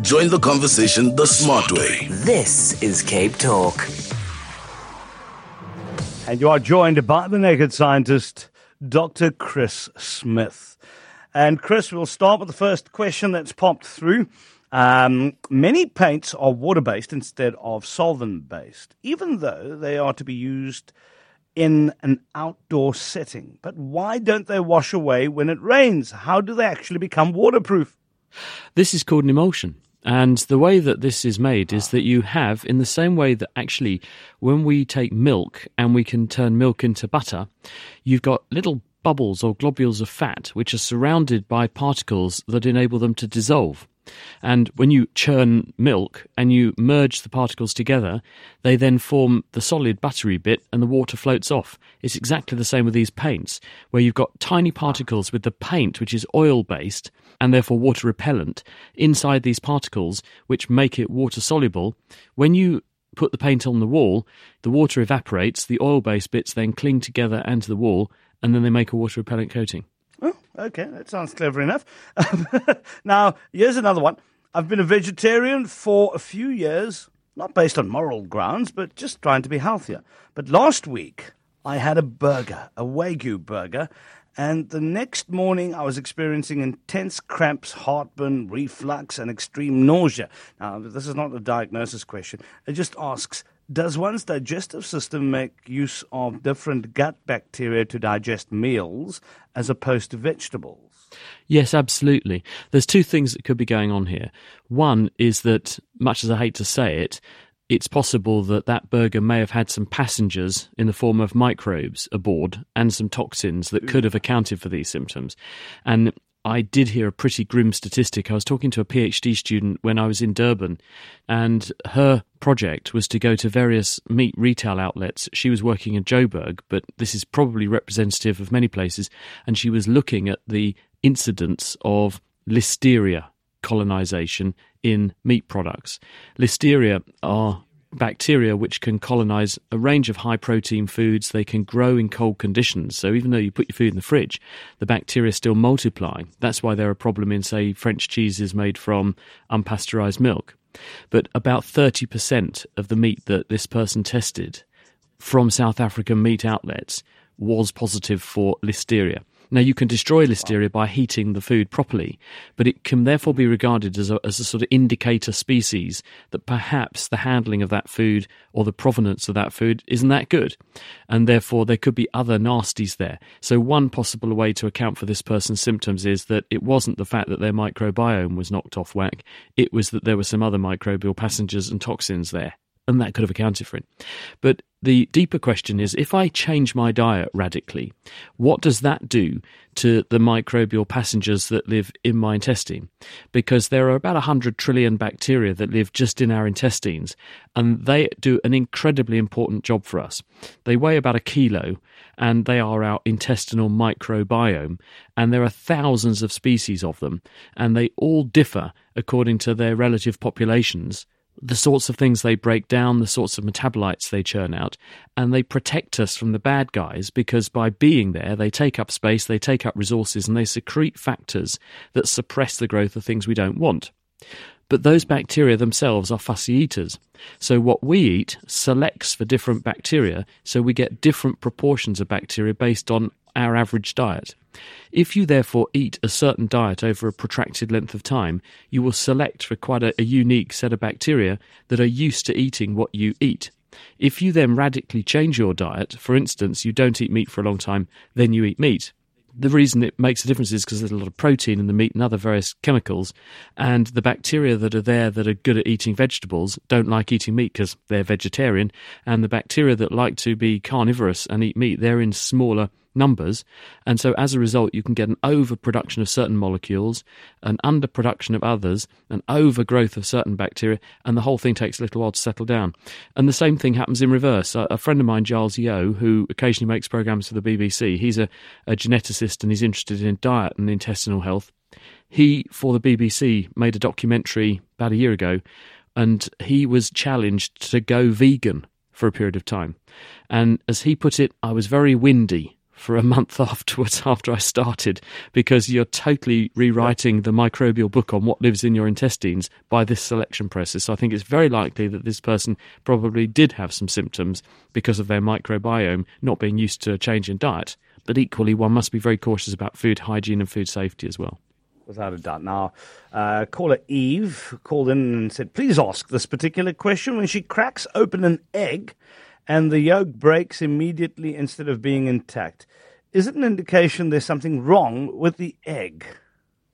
Join the conversation the smart way. This is Cape Talk. And you are joined by the naked scientist, Dr. Chris Smith. And Chris, we'll start with the first question that's popped through. Um, many paints are water based instead of solvent based, even though they are to be used in an outdoor setting. But why don't they wash away when it rains? How do they actually become waterproof? This is called an emulsion. And the way that this is made is ah. that you have, in the same way that actually when we take milk and we can turn milk into butter, you've got little bubbles or globules of fat which are surrounded by particles that enable them to dissolve. And when you churn milk and you merge the particles together, they then form the solid buttery bit and the water floats off. It's exactly the same with these paints, where you've got tiny particles with the paint, which is oil based and therefore water repellent, inside these particles, which make it water soluble. When you put the paint on the wall, the water evaporates, the oil based bits then cling together and to the wall, and then they make a water repellent coating. Oh, okay, that sounds clever enough. now, here's another one. I've been a vegetarian for a few years, not based on moral grounds, but just trying to be healthier. But last week, I had a burger, a Wagyu burger, and the next morning I was experiencing intense cramps, heartburn, reflux, and extreme nausea. Now, this is not a diagnosis question. It just asks Does one's digestive system make use of different gut bacteria to digest meals as opposed to vegetables? Yes, absolutely. There's two things that could be going on here. One is that, much as I hate to say it, it's possible that that burger may have had some passengers in the form of microbes aboard and some toxins that mm. could have accounted for these symptoms. And I did hear a pretty grim statistic. I was talking to a PhD student when I was in Durban, and her project was to go to various meat retail outlets. She was working in Joburg, but this is probably representative of many places, and she was looking at the incidence of listeria colonization in meat products. Listeria are bacteria which can colonize a range of high protein foods. They can grow in cold conditions. So even though you put your food in the fridge, the bacteria still multiply. That's why they're a problem in, say, French cheeses made from unpasteurized milk. But about 30% of the meat that this person tested from South African meat outlets was positive for listeria. Now, you can destroy listeria by heating the food properly, but it can therefore be regarded as a, as a sort of indicator species that perhaps the handling of that food or the provenance of that food isn't that good. And therefore, there could be other nasties there. So, one possible way to account for this person's symptoms is that it wasn't the fact that their microbiome was knocked off whack, it was that there were some other microbial passengers and toxins there and that could have accounted for it. But the deeper question is if I change my diet radically, what does that do to the microbial passengers that live in my intestine? Because there are about 100 trillion bacteria that live just in our intestines, and they do an incredibly important job for us. They weigh about a kilo, and they are our intestinal microbiome, and there are thousands of species of them, and they all differ according to their relative populations the sorts of things they break down, the sorts of metabolites they churn out, and they protect us from the bad guys because by being there, they take up space, they take up resources, and they secrete factors that suppress the growth of things we don't want. But those bacteria themselves are fussy eaters. So what we eat selects for different bacteria, so we get different proportions of bacteria based on our average diet. If you therefore eat a certain diet over a protracted length of time, you will select for quite a, a, unique set of bacteria that are used to eating what you eat. If you then radically change your diet, for instance, you don't eat meat for a long time, then you eat meat. The reason it makes a difference is because there's a lot of protein in the meat and other various chemicals, and the bacteria that are there that are good at eating vegetables don't like eating meat because they're vegetarian, and the bacteria that like to be carnivorous and eat meat, they're in smaller numbers. And so as a result, you can get an overproduction of certain molecules, an underproduction of others, an overgrowth of certain bacteria, and the whole thing takes a little while to settle down. And the same thing happens in reverse. A, a friend of mine, Giles Yeo, who occasionally makes programs for the BBC, he's a, a geneticist and he's interested in diet and intestinal health. He, for the BBC, made a documentary about a year ago, and he was challenged to go vegan for a period of time. And as he put it, I was very windy for a month afterwards after I started because you're totally rewriting the microbial book on what lives in your intestines by this selection process. So I think it's very likely that this person probably did have some symptoms because of their microbiome not being used to a change in diet. But equally, one must be very cautious about food hygiene and food safety as well. Without a doubt. Now, uh, caller Eve called in and said, please ask this particular question. When she cracks open an egg and the yolk breaks immediately instead of being intact, is it an indication there's something wrong with the egg?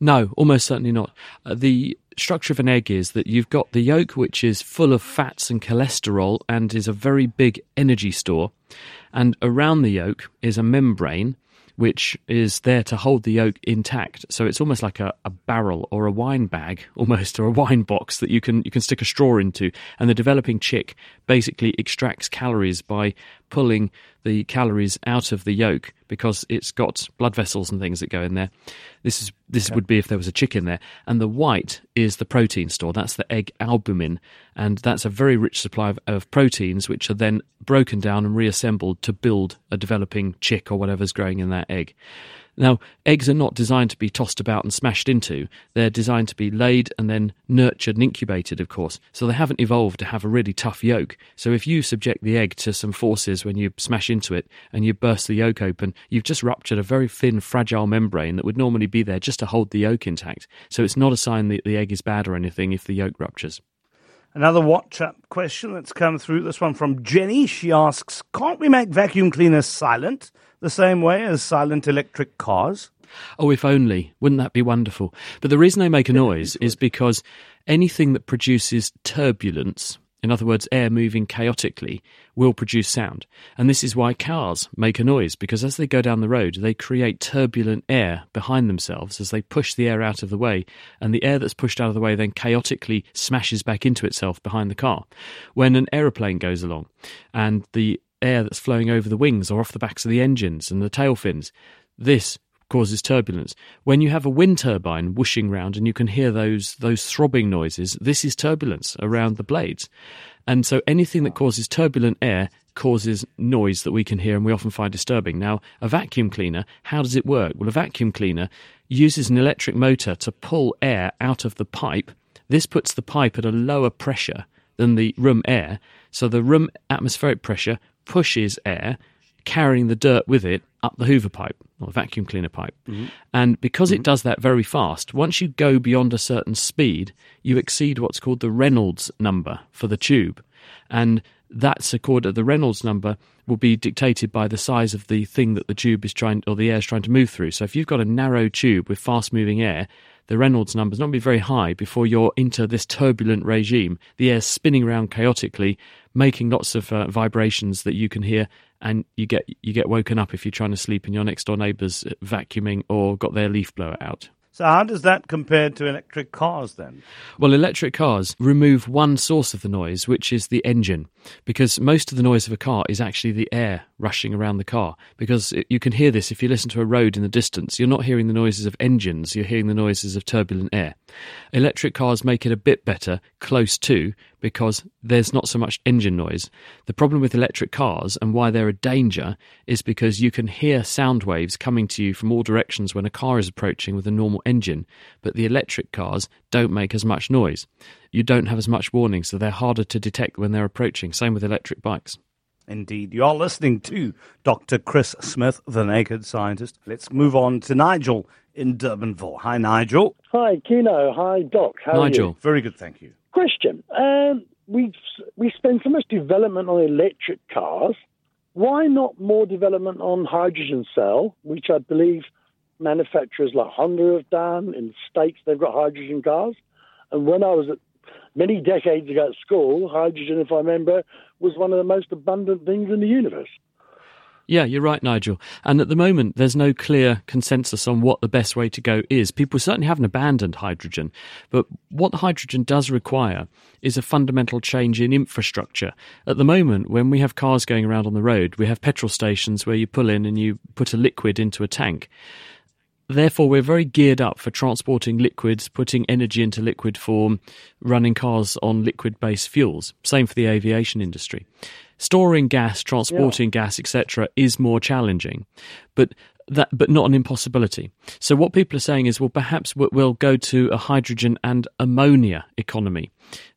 No, almost certainly not. Uh, the structure of an egg is that you've got the yolk, which is full of fats and cholesterol and is a very big energy store. And around the yolk is a membrane which is there to hold the yolk intact. So it's almost like a, a, barrel or a wine bag, almost, or a wine box that you can you can stick a straw into. And the developing chick basically extracts calories by pulling the calories out of the yolk because it's got blood vessels and things that go in there. This is this okay. would be if there was a chick in there, and the white is the protein store. That's the egg albumin, and that's a very rich supply of, of proteins which are then broken down and reassembled to build a developing chick or whatever's growing in that egg. Now, eggs are not designed to be tossed about and smashed into. They're designed to be laid and then nurtured and incubated, of course. So they haven't evolved to have a really tough yolk. So if you subject the egg to some forces when you smash into it and you burst the yolk open, you've just ruptured a very thin, fragile membrane that would normally be there just to hold the yolk intact. So it's not a sign that the egg is bad or anything if the yolk ruptures. Another WhatsApp question that's come through. This one from Jenny. She asks, "Can't we make vacuum cleaners silent the same way as silent electric cars?" Oh, if only. Wouldn't that be wonderful? But the reason they make a noise is because anything that produces turbulence, in other words, air moving chaotically, will produce sound. And this is why cars make a noise, because as they go down the road, they create turbulent air behind themselves as they push the air out of the way. And the air that's pushed out of the way then chaotically smashes back into itself behind the car. When an aeroplane goes along and the air that's flowing over the wings or off the backs of the engines and the tail fins, this causes turbulence. When you have a wind turbine whooshing round and you can hear those those throbbing noises, this is turbulence around the blades. And so anything that causes turbulent air causes noise that we can hear and we often find disturbing. Now, a vacuum cleaner, how does it work? Well, a vacuum cleaner uses an electric motor to pull air out of the pipe. This puts the pipe at a lower pressure than the room air. So the room atmospheric pressure pushes air carrying the dirt with it up the Hoover pipe or the vacuum cleaner pipe. Mm-hmm. And because mm-hmm. it does that very fast, once you go beyond a certain speed, you exceed what's called the Reynolds number for the tube. And that's according to the Reynolds number will be dictated by the size of the thing that the tube is trying or the air is trying to move through. So if you've got a narrow tube with fast moving air, the Reynolds number is not be very high before you're into this turbulent regime. The air's spinning around chaotically, making lots of uh, vibrations that you can hear, and you get you get woken up if you're trying to sleep and your next door neighbour's vacuuming or got their leaf blower out. So, how does that compare to electric cars then? Well, electric cars remove one source of the noise, which is the engine, because most of the noise of a car is actually the air rushing around the car. Because you can hear this if you listen to a road in the distance. You're not hearing the noises of engines, you're hearing the noises of turbulent air. Electric cars make it a bit better, close to, because there's not so much engine noise. The problem with electric cars and why they're a danger is because you can hear sound waves coming to you from all directions when a car is approaching with a normal engine, but the electric cars don't make as much noise. You don't have as much warning, so they're harder to detect when they're approaching. Same with electric bikes. Indeed. You're listening to Dr. Chris Smith, the Naked Scientist. Let's move on to Nigel in Durbanville. Hi, Nigel. Hi, Kieno. Hi, Doc. How Nigel. are you? Very good, thank you. Question. Um, we we spend so much development on electric cars. Why not more development on hydrogen cell, which I believe manufacturers like Honda have done. In the States, they've got hydrogen cars. And when I was at many decades ago at school, hydrogen, if I remember, was one of the most abundant things in the universe. Yeah, you're right, Nigel. And at the moment, there's no clear consensus on what the best way to go is. People certainly haven't abandoned hydrogen, but what hydrogen does require is a fundamental change in infrastructure. At the moment, when we have cars going around on the road, we have petrol stations where you pull in and you put a liquid into a tank. Therefore, we're very geared up for transporting liquids, putting energy into liquid form, running cars on liquid based fuels. Same for the aviation industry. Storing gas, transporting yeah. gas, etc., is more challenging, but that, but not an impossibility. So what people are saying is, well, perhaps we'll go to a hydrogen and ammonia economy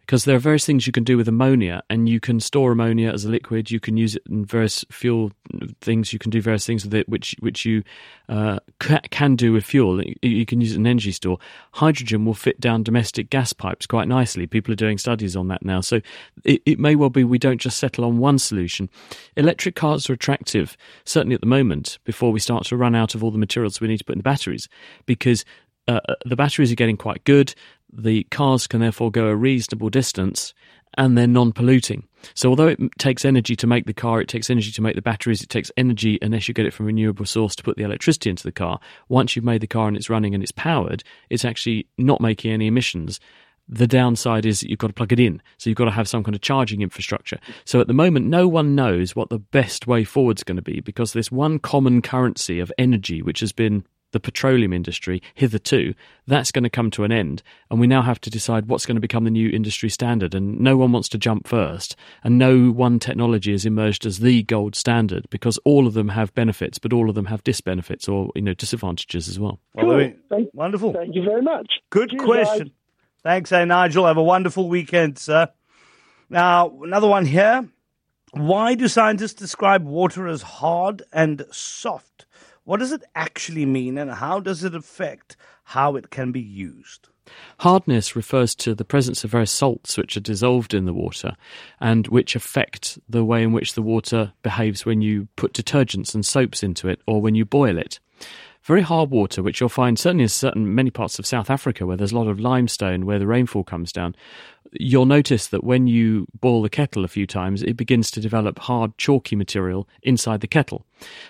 because there are various things you can do with ammonia, and you can store ammonia as a liquid. You can use it in various fuel things. You can do various things with it, which which you uh, can do with fuel. You can use it in an energy store. Hydrogen will fit down domestic gas pipes quite nicely. People are doing studies on that now. So it, it may well be we don't just settle on one solution. Electric cars are attractive, certainly at the moment, before we start to run out of all the materials we need to put in the batteries, because uh, uh the batteries are getting quite good the cars can therefore go a reasonable distance and they're non polluting. So, although it takes energy to make the car, it takes energy to make the batteries, it takes energy, unless you get it from a renewable source, to put the electricity into the car. Once you've made the car and it's running and it's powered, it's actually not making any emissions. The downside is you've got to plug it in. So you've got to have some kind of charging infrastructure. So at the moment, no one knows what the best way forward is going to be because this one common currency of energy, which has been the petroleum industry hitherto, that's going to come to an end. And we now have to decide what's going to become the new industry standard. And no one wants to jump first. And no one technology has emerged as the gold standard because all of them have benefits, but all of them have disbenefits or you know disadvantages as well. Cool. well Thank, wonderful. Thank you very much. Good Cheers, question. Guys. Thanks, hey, Nigel. Have a wonderful weekend, sir. Now, another one here. Why do scientists describe water as hard and soft? What does it actually mean and how does it affect how it can be used? Hardness refers to the presence of various salts which are dissolved in the water and which affect the way in which the water behaves when you put detergents and soaps into it or when you boil it. Very hard water, which you'll find certainly in certain many parts of South Africa where there's a lot of limestone where the rainfall comes down, you'll notice that when you boil the kettle a few times, it begins to develop hard, chalky material inside the kettle.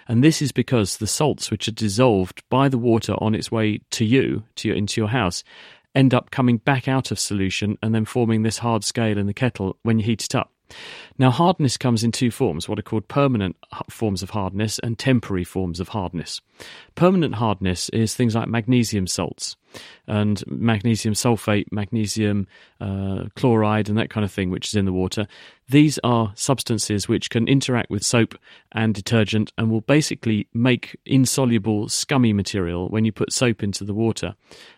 And this is because the salts, which are dissolved by the water on its way to you, to your, into your house, end up coming back out of solution and then forming this hard scale in the kettle when you heat it up. Now, hardness comes in two forms what are called permanent forms of hardness and temporary forms of hardness. Permanent hardness is things like magnesium salts and magnesium sulfate, magnesium uh, chloride, and that kind of thing, which is in the water. These are substances which can interact with soap and detergent and will basically make insoluble, scummy material when you put soap into the water,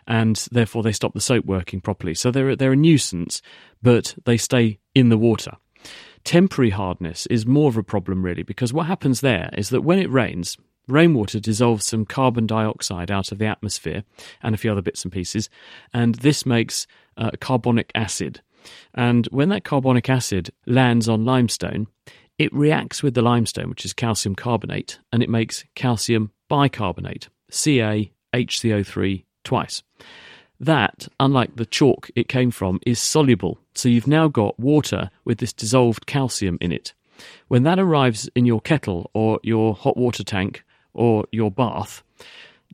and therefore they stop the soap working properly. So they're, they're a nuisance, but they stay in the water. Temporary hardness is more of a problem, really, because what happens there is that when it rains, rainwater dissolves some carbon dioxide out of the atmosphere and a few other bits and pieces, and this makes uh, carbonic acid. And when that carbonic acid lands on limestone, it reacts with the limestone, which is calcium carbonate, and it makes calcium bicarbonate, CaHCO3 twice. That, unlike the chalk it came from, is soluble. So you've now got water with this dissolved calcium in it. When that arrives in your kettle or your hot water tank or your bath,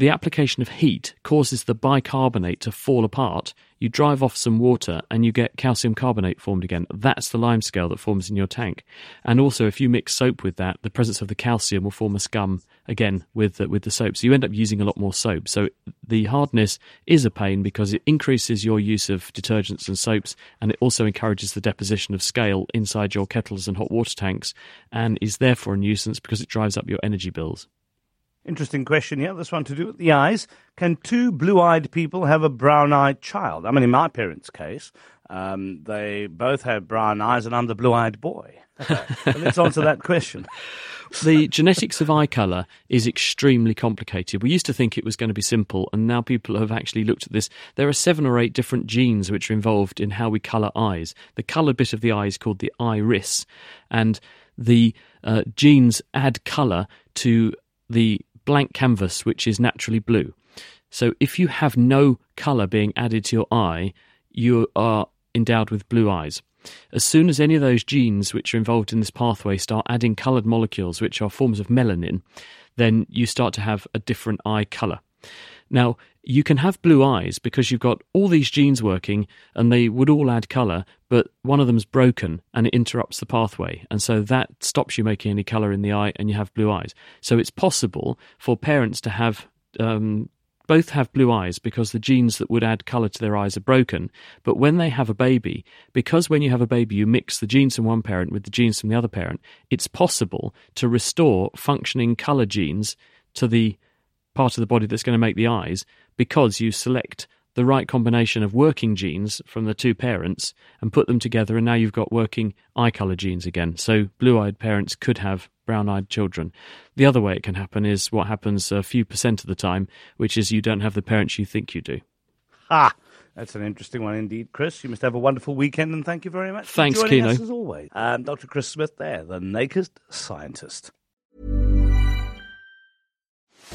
the application of heat causes the bicarbonate to fall apart. You drive off some water and you get calcium carbonate formed again. That's the lime scale that forms in your tank. And also, if you mix soap with that, the presence of the calcium will form a scum again with the, with the soap. So you end up using a lot more soap. So the hardness is a pain because it increases your use of detergents and soaps, and it also encourages the deposition of scale inside your kettles and hot water tanks, and is therefore a nuisance because it drives up your energy bills. Interesting question here. This one to do with the eyes. Can two blue eyed people have a brown eyed child? I mean, in my parents' case, um, they both have brown eyes, and I'm the blue eyed boy. let's answer that question. the genetics of eye colour is extremely complicated. We used to think it was going to be simple, and now people have actually looked at this. There are seven or eight different genes which are involved in how we colour eyes. The coloured bit of the eye is called the iris, and the uh, genes add colour to the blank canvas which is naturally blue. So if you have no colour being added to your eye, you are endowed with blue eyes. As soon as any of those genes which are involved in this pathway start adding coloured molecules, which are forms of melanin, then you start to have a different eye colour. Now, you can have blue eyes because you've got all these genes working and they would all add colour, but one of them's broken and it interrupts the pathway. And so that stops you making any colour in the eye and you have blue eyes. So it's possible for parents to have um, both have blue eyes because the genes that would add colour to their eyes are broken. But when they have a baby, because when you have a baby, you mix the genes from one parent with the genes from the other parent, it's possible to restore functioning colour genes to the part of the body that's going to make the eyes because you select the right combination of working genes from the two parents and put them together, and now you've got working eye colour genes again. So, blue eyed parents could have brown eyed children. The other way it can happen is what happens a few percent of the time, which is you don't have the parents you think you do. Ah, that's an interesting one indeed, Chris. You must have a wonderful weekend, and thank you very much Thanks, for joining Kieno. us as always. Um, Dr. Chris Smith there, the naked scientist.